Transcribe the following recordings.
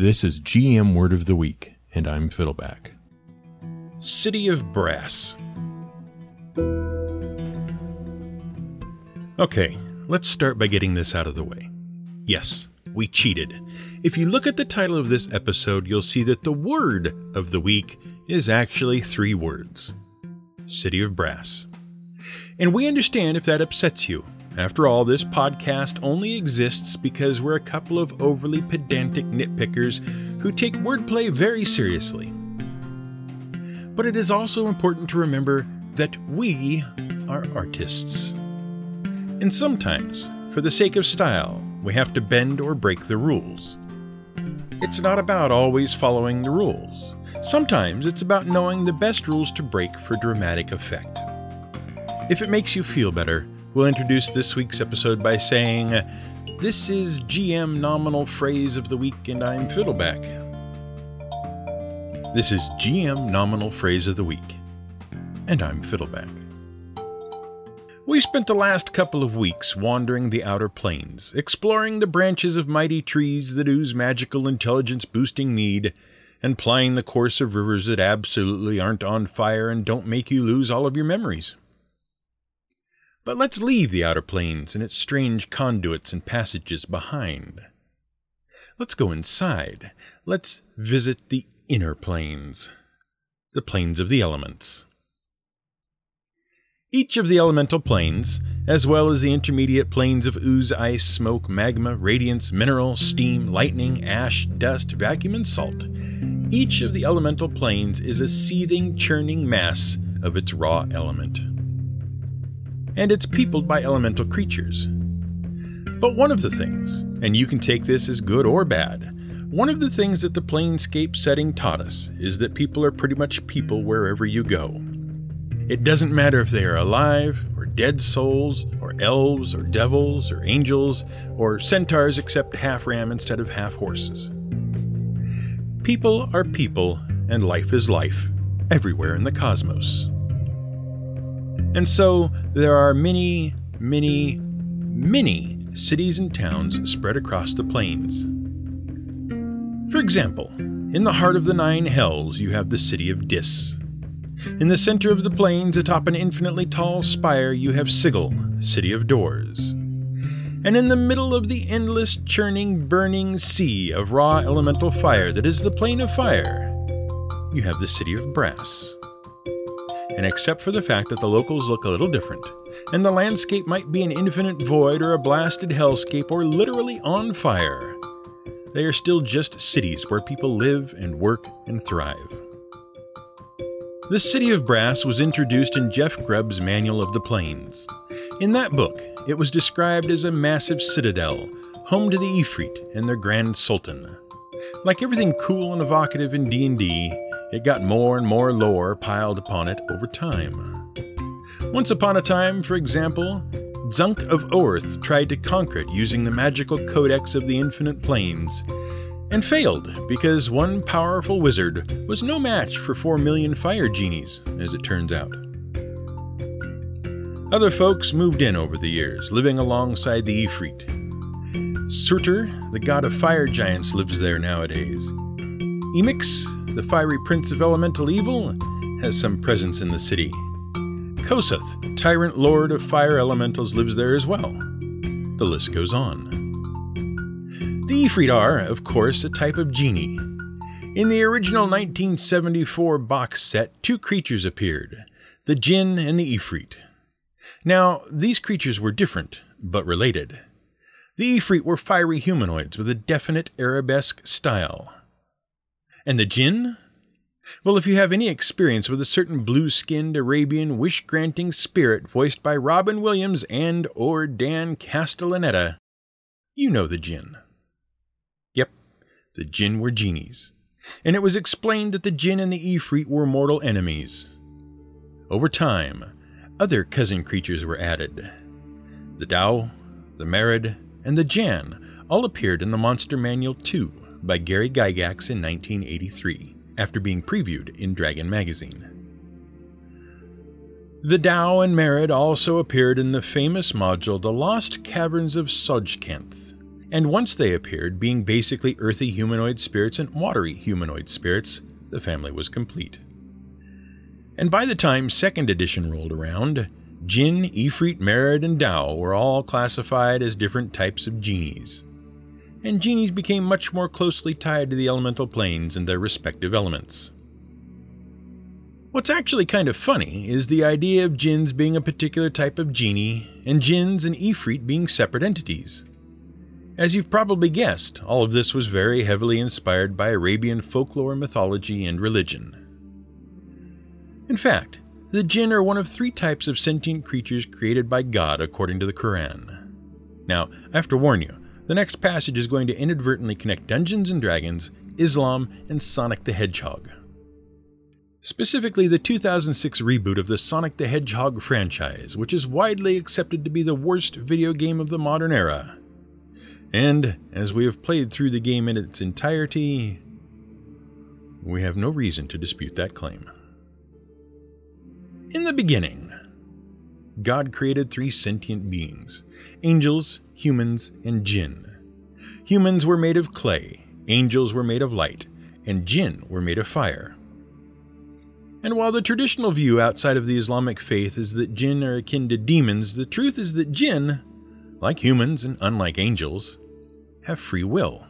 This is GM Word of the Week, and I'm Fiddleback. City of Brass. Okay, let's start by getting this out of the way. Yes, we cheated. If you look at the title of this episode, you'll see that the word of the week is actually three words City of Brass. And we understand if that upsets you. After all, this podcast only exists because we're a couple of overly pedantic nitpickers who take wordplay very seriously. But it is also important to remember that we are artists. And sometimes, for the sake of style, we have to bend or break the rules. It's not about always following the rules. Sometimes it's about knowing the best rules to break for dramatic effect. If it makes you feel better, we'll introduce this week's episode by saying, This is GM nominal phrase of the week, and I'm Fiddleback. This is GM nominal phrase of the week, and I'm Fiddleback. We spent the last couple of weeks wandering the outer planes, exploring the branches of mighty trees that ooze magical intelligence boosting need, and plying the course of rivers that absolutely aren't on fire and don't make you lose all of your memories. But let's leave the outer planes and its strange conduits and passages behind. Let's go inside. Let's visit the inner planes, the planes of the elements. Each of the elemental planes, as well as the intermediate planes of ooze, ice, smoke, magma, radiance, mineral, steam, lightning, ash, dust, vacuum, and salt, each of the elemental planes is a seething, churning mass of its raw element. And it's peopled by elemental creatures. But one of the things, and you can take this as good or bad, one of the things that the planescape setting taught us is that people are pretty much people wherever you go. It doesn't matter if they are alive, or dead souls, or elves, or devils, or angels, or centaurs except half ram instead of half horses. People are people, and life is life, everywhere in the cosmos. And so there are many, many, many cities and towns spread across the planes. For example, in the heart of the Nine Hells, you have the city of Dis. In the center of the planes, atop an infinitely tall spire, you have Sigil, City of Doors. And in the middle of the endless, churning, burning sea of raw elemental fire that is the plane of fire, you have the City of Brass. And except for the fact that the locals look a little different, and the landscape might be an infinite void or a blasted hellscape or literally on fire, they are still just cities where people live and work and thrive. The City of Brass was introduced in Jeff Grubb's Manual of the Planes. In that book, it was described as a massive citadel, home to the Ifrit and their Grand Sultan. Like everything cool and evocative in D&D, it got more and more lore piled upon it over time. Once upon a time, for example, Tzunk of Oerth tried to conquer it using the magical codex of the Infinite Planes, and failed because one powerful wizard was no match for four million fire genies, as it turns out. Other folks moved in over the years, living alongside the Ifrit. Surtur, the god of fire giants, lives there nowadays. Imix, the fiery prince of elemental evil, has some presence in the city. Kossuth, tyrant lord of fire elementals, lives there as well. The list goes on. The Ifrit are, of course, a type of genie. In the original 1974 box set, two creatures appeared the Jinn and the Ifrit. Now, these creatures were different, but related. The Ifrit were fiery humanoids with a definite arabesque style. And the Jinn? Well, if you have any experience with a certain blue-skinned Arabian wish-granting spirit voiced by Robin Williams and or Dan Castellaneta, you know the Jinn. Yep, the Jinn were genies, and it was explained that the Jinn and the Ifrit were mortal enemies. Over time, other cousin creatures were added. The Dao, the Marid, and the Jann all appeared in the Monster Manual 2 by Gary Gygax in 1983, after being previewed in Dragon magazine. The Dao and Marid also appeared in the famous module The Lost Caverns of Tsojcanth, and once they appeared, being basically earthy humanoid spirits and watery humanoid spirits, the family was complete. And by the time second edition rolled around, Jinn, Ifrit, Marid, and Dao were all classified as different types of genies. And genies became much more closely tied to the elemental planes and their respective elements. What's actually kind of funny is the idea of jinns being a particular type of genie and jinns and Ifrit being separate entities. As you've probably guessed, all of this was very heavily inspired by Arabian folklore, mythology, and religion. In fact, the jinn are one of three types of sentient creatures created by God according to the Quran. Now, I have to warn you, the next passage is going to inadvertently connect Dungeons and Dragons, Islam, and Sonic the Hedgehog. Specifically, the 2006 reboot of the Sonic the Hedgehog franchise, which is widely accepted to be the worst video game of the modern era and as we have played through the game in its entirety, we have no reason to dispute that claim. In the beginning, God created three sentient beings angels, humans, and jinn. Humans were made of clay, angels were made of light, and jinn were made of fire. And while the traditional view outside of the Islamic faith is that jinn are akin to demons, the truth is that jinn, like humans and unlike angels, have free will.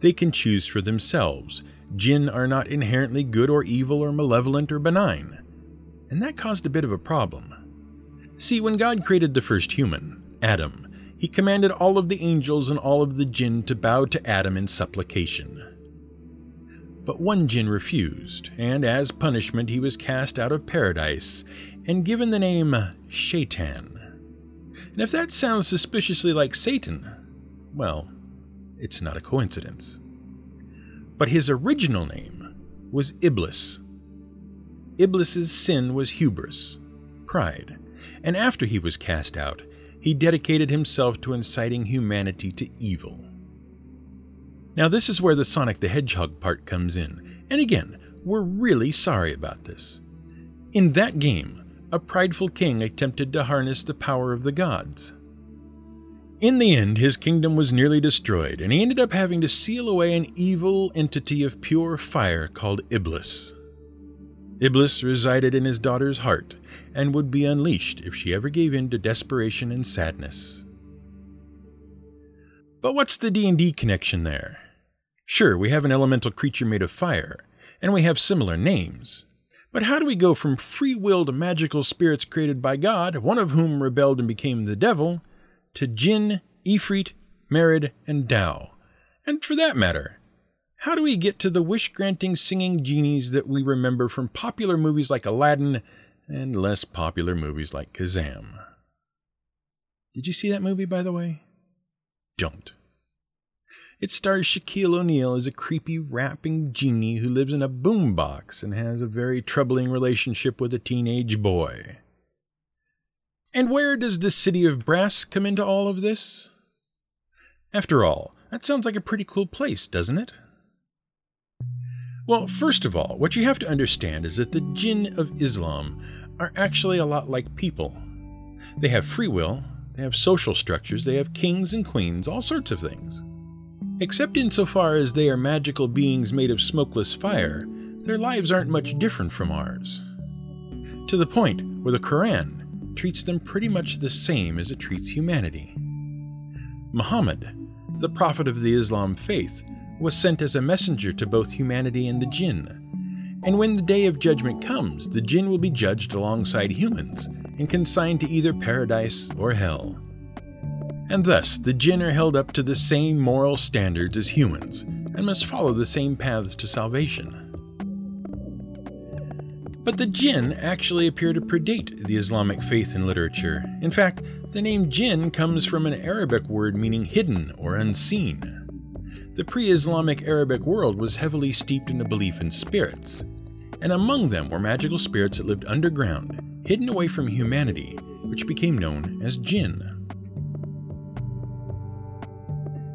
They can choose for themselves. Jinn are not inherently good or evil or malevolent or benign. And that caused a bit of a problem. See, when God created the first human, Adam, he commanded all of the angels and all of the jinn to bow to Adam in supplication. But one jinn refused, and as punishment he was cast out of paradise and given the name Shaitan. And if that sounds suspiciously like Satan, well, it's not a coincidence. But his original name was Iblis. Iblis's sin was hubris, pride, and after he was cast out, he dedicated himself to inciting humanity to evil. Now, this is where the Sonic the Hedgehog part comes in, and again, we're really sorry about this. In that game, a prideful king attempted to harness the power of the gods. In the end, his kingdom was nearly destroyed, and he ended up having to seal away an evil entity of pure fire called Iblis. Iblis resided in his daughter's heart and would be unleashed if she ever gave in to desperation and sadness. But what's the D&D connection there? Sure, we have an elemental creature made of fire, and we have similar names. But how do we go from free-willed magical spirits created by God, one of whom rebelled and became the devil, to Jinn, Ifrit, Marid, and Dao. And for that matter, how do we get to the wish granting singing genies that we remember from popular movies like Aladdin and less popular movies like Kazam? Did you see that movie, by the way? Don't. It stars Shaquille O'Neal as a creepy rapping genie who lives in a boombox and has a very troubling relationship with a teenage boy. And where does the city of brass come into all of this? After all, that sounds like a pretty cool place, doesn't it? Well, first of all, what you have to understand is that the jinn of Islam are actually a lot like people. They have free will, they have social structures, they have kings and queens, all sorts of things. Except insofar as they are magical beings made of smokeless fire, their lives aren't much different from ours. To the point where the Quran treats them pretty much the same as it treats humanity. Muhammad, the prophet of the Islam faith, was sent as a messenger to both humanity and the jinn. And when the day of judgment comes, the jinn will be judged alongside humans and consigned to either paradise or hell. And thus, the jinn are held up to the same moral standards as humans and must follow the same paths to salvation. But the jinn actually appear to predate the Islamic faith and literature. In fact, the name jinn comes from an Arabic word meaning hidden or unseen. The pre Islamic Arabic world was heavily steeped in the belief in spirits, and among them were magical spirits that lived underground, hidden away from humanity, which became known as jinn.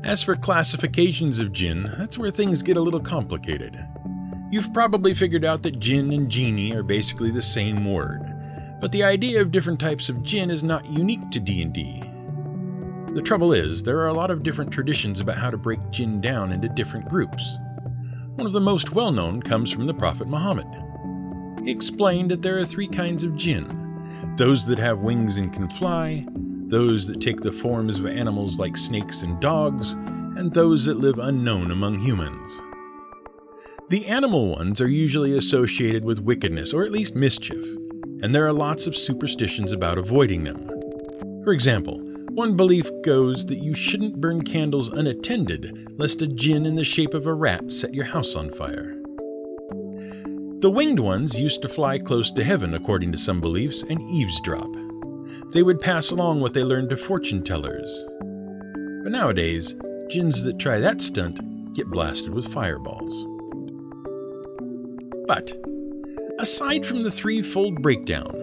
As for classifications of jinn, that's where things get a little complicated. You've probably figured out that jinn and genie are basically the same word, but the idea of different types of jinn is not unique to D&D. The trouble is, there are a lot of different traditions about how to break jinn down into different groups. One of the most well known comes from the Prophet Muhammad. He explained that there are three kinds of jinn those that have wings and can fly, those that take the forms of animals like snakes and dogs, and those that live unknown among humans. The animal ones are usually associated with wickedness or at least mischief, and there are lots of superstitions about avoiding them. For example, one belief goes that you shouldn't burn candles unattended, lest a jinn in the shape of a rat set your house on fire. The winged ones used to fly close to heaven, according to some beliefs, and eavesdrop. They would pass along what they learned to fortune tellers. But nowadays, jinns that try that stunt get blasted with fireballs. But, aside from the threefold breakdown,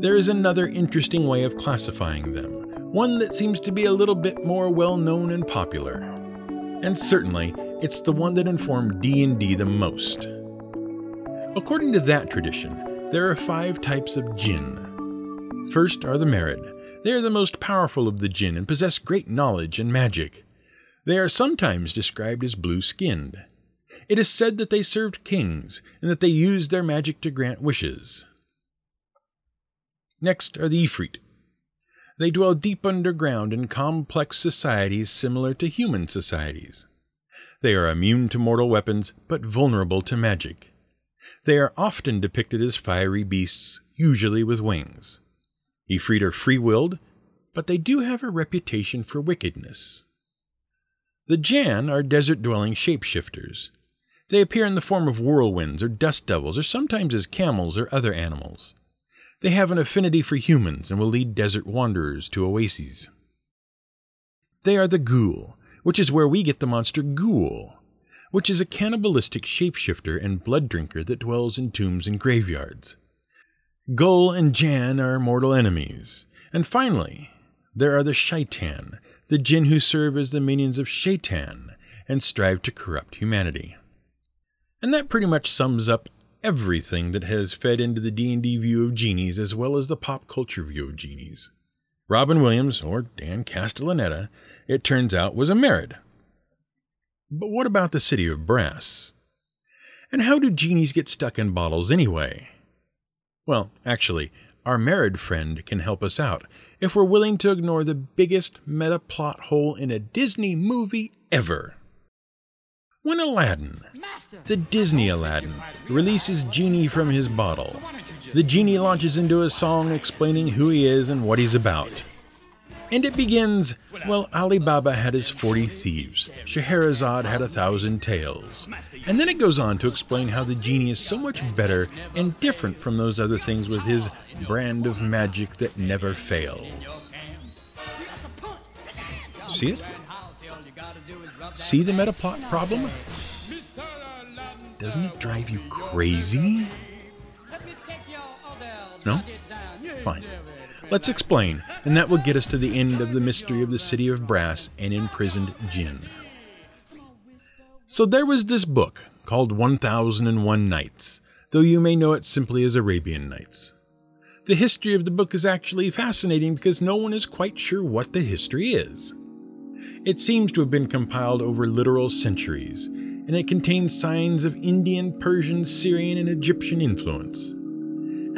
there is another interesting way of classifying them, one that seems to be a little bit more well known and popular. And certainly, it's the one that informed D&D the most. According to that tradition, there are five types of jinn. First are the Marid. They are the most powerful of the jinn and possess great knowledge and magic. They are sometimes described as blue skinned. It is said that they served kings and that they used their magic to grant wishes. Next are the Ifrit. They dwell deep underground in complex societies similar to human societies. They are immune to mortal weapons, but vulnerable to magic. They are often depicted as fiery beasts, usually with wings. Ifrit are free willed, but they do have a reputation for wickedness. The Jann are desert dwelling shapeshifters. They appear in the form of whirlwinds or dust devils, or sometimes as camels or other animals. They have an affinity for humans and will lead desert wanderers to oases. They are the Ghoul, which is where we get the monster Ghoul which is a cannibalistic shapeshifter and blood drinker that dwells in tombs and graveyards. Gul and Jann are mortal enemies. And finally, there are the Shaitan, the jinn who serve as the minions of Shaitan and strive to corrupt humanity. And that pretty much sums up everything that has fed into the D&D view of genies as well as the pop culture view of genies. Robin Williams, or Dan Castellaneta, it turns out was a Marid, but what about the city of brass? And how do genies get stuck in bottles anyway? Well, actually, our Marid friend can help us out if we're willing to ignore the biggest meta plot hole in a Disney movie ever. When Aladdin, the Disney Aladdin, releases Genie from his bottle, the genie launches into a song explaining who he is and what he's about. And it begins, well, Ali Baba had his 40 thieves, Scheherazade had a thousand tales. And then it goes on to explain how the genie is so much better and different from those other things with his brand of magic that never fails. See it? See the metaplot problem? Doesn't it drive you crazy? No? Fine. Let's explain, and that will get us to the end of the mystery of the city of brass and imprisoned jinn. So there was this book called 1001 Nights, though you may know it simply as Arabian Nights. The history of the book is actually fascinating because no one is quite sure what the history is. It seems to have been compiled over literal centuries, and it contains signs of Indian, Persian, Syrian, and Egyptian influence.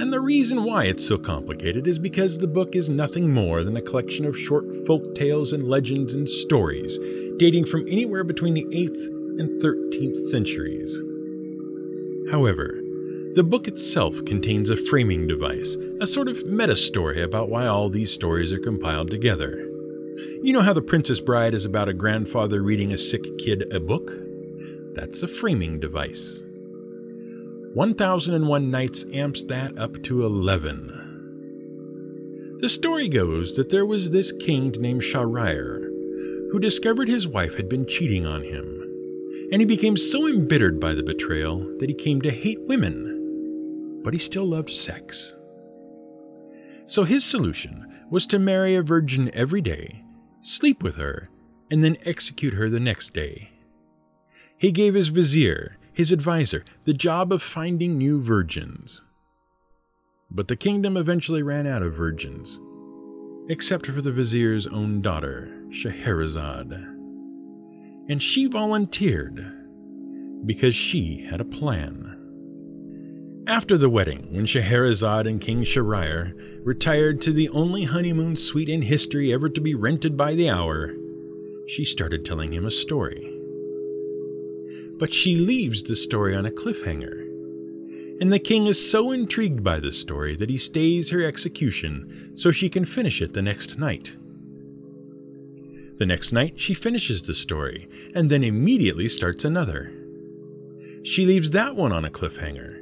And the reason why it's so complicated is because the book is nothing more than a collection of short folk tales and legends and stories dating from anywhere between the 8th and 13th centuries. However, the book itself contains a framing device, a sort of meta story about why all these stories are compiled together. You know how The Princess Bride is about a grandfather reading a sick kid a book? That's a framing device. 1001 Nights amps that up to 11. The story goes that there was this king named Shahryar who discovered his wife had been cheating on him, and he became so embittered by the betrayal that he came to hate women, but he still loved sex. So his solution was to marry a virgin every day, sleep with her, and then execute her the next day. He gave his vizier, his advisor, the job of finding new virgins. But the kingdom eventually ran out of virgins, except for the vizier's own daughter, Scheherazade. And she volunteered because she had a plan. After the wedding, when Scheherazade and King Shahryar retired to the only honeymoon suite in history ever to be rented by the hour, she started telling him a story. But she leaves the story on a cliffhanger, and the king is so intrigued by the story that he stays her execution so she can finish it the next night. The next night, she finishes the story and then immediately starts another. She leaves that one on a cliffhanger.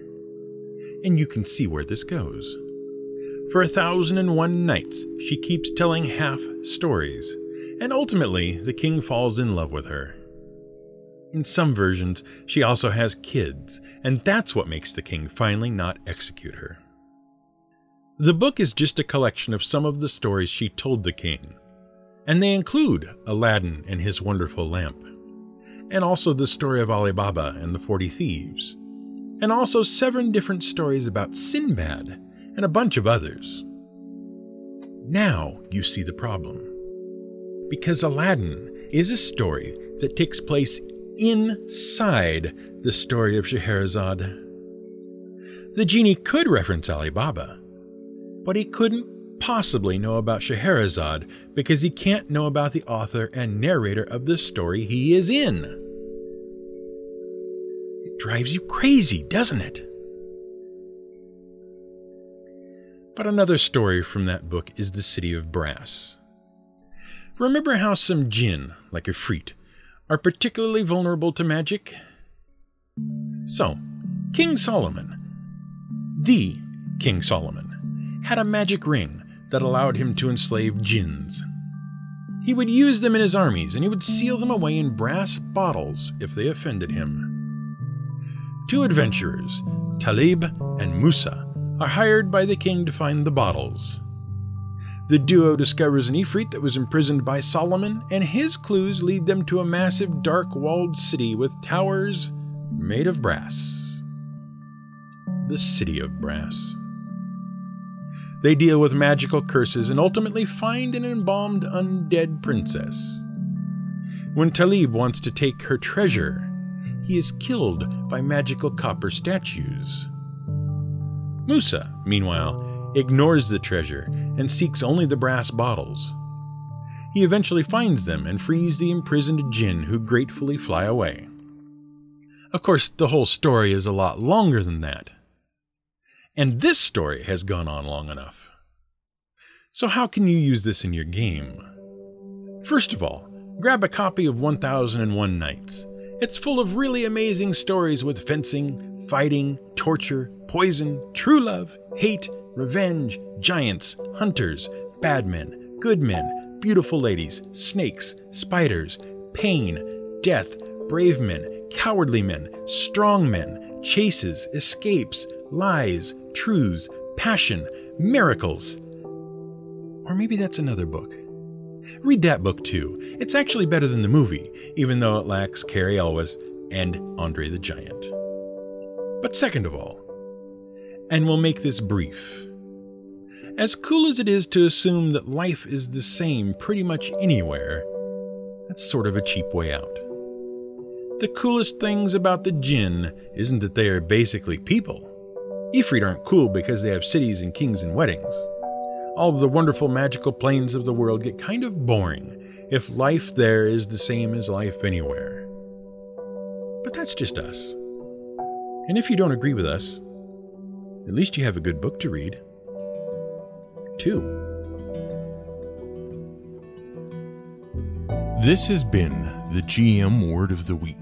And you can see where this goes. For a thousand and one nights, she keeps telling half stories, and ultimately, the king falls in love with her. In some versions, she also has kids, and that's what makes the king finally not execute her. The book is just a collection of some of the stories she told the king, and they include Aladdin and his wonderful lamp, and also the story of Ali Baba and the Forty Thieves, and also seven different stories about Sinbad and a bunch of others. Now you see the problem. Because Aladdin is a story that takes place inside the story of Scheherazade. The genie could reference Ali Baba, but he couldn't possibly know about Scheherazade because he can't know about the author and narrator of the story he is in. Drives you crazy, doesn't it? But another story from that book is The City of Brass. Remember how some jinn, like Ifrit, are particularly vulnerable to magic? So, King Solomon, the King Solomon, had a magic ring that allowed him to enslave jinns. He would use them in his armies and he would seal them away in brass bottles if they offended him. Two adventurers, Talib and Musa, are hired by the king to find the bottles. The duo discovers an Ifrit that was imprisoned by Solomon, and his clues lead them to a massive dark walled city with towers made of brass. The City of Brass. They deal with magical curses and ultimately find an embalmed undead princess. When Talib wants to take her treasure, he is killed by magical copper statues. Musa, meanwhile, ignores the treasure and seeks only the brass bottles. He eventually finds them and frees the imprisoned jinn who gratefully fly away. Of course, the whole story is a lot longer than that. And this story has gone on long enough. So, how can you use this in your game? First of all, grab a copy of 1001 Nights. It's full of really amazing stories with fencing, fighting, torture, poison, true love, hate, revenge, giants, hunters, bad men, good men, beautiful ladies, snakes, spiders, pain, death, brave men, cowardly men, strong men, chases, escapes, lies, truths, passion, miracles. Or maybe that's another book. Read that book too. It's actually better than the movie, even though it lacks Cary Elwes and Andre the Giant. But second of all, and we'll make this brief. As cool as it is to assume that life is the same pretty much anywhere, that's sort of a cheap way out. The coolest things about the Jinn isn't that they are basically people. Ifrit aren't cool because they have cities and kings and weddings. All of the wonderful magical planes of the world get kind of boring if life there is the same as life anywhere. But that's just us. And if you don't agree with us, at least you have a good book to read. Two. This has been the GM Word of the Week.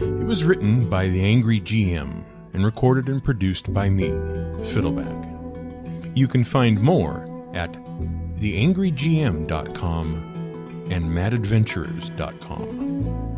It was written by the Angry GM and recorded and produced by me, Fiddleback. You can find more at theangrygm.com and madadventurers.com.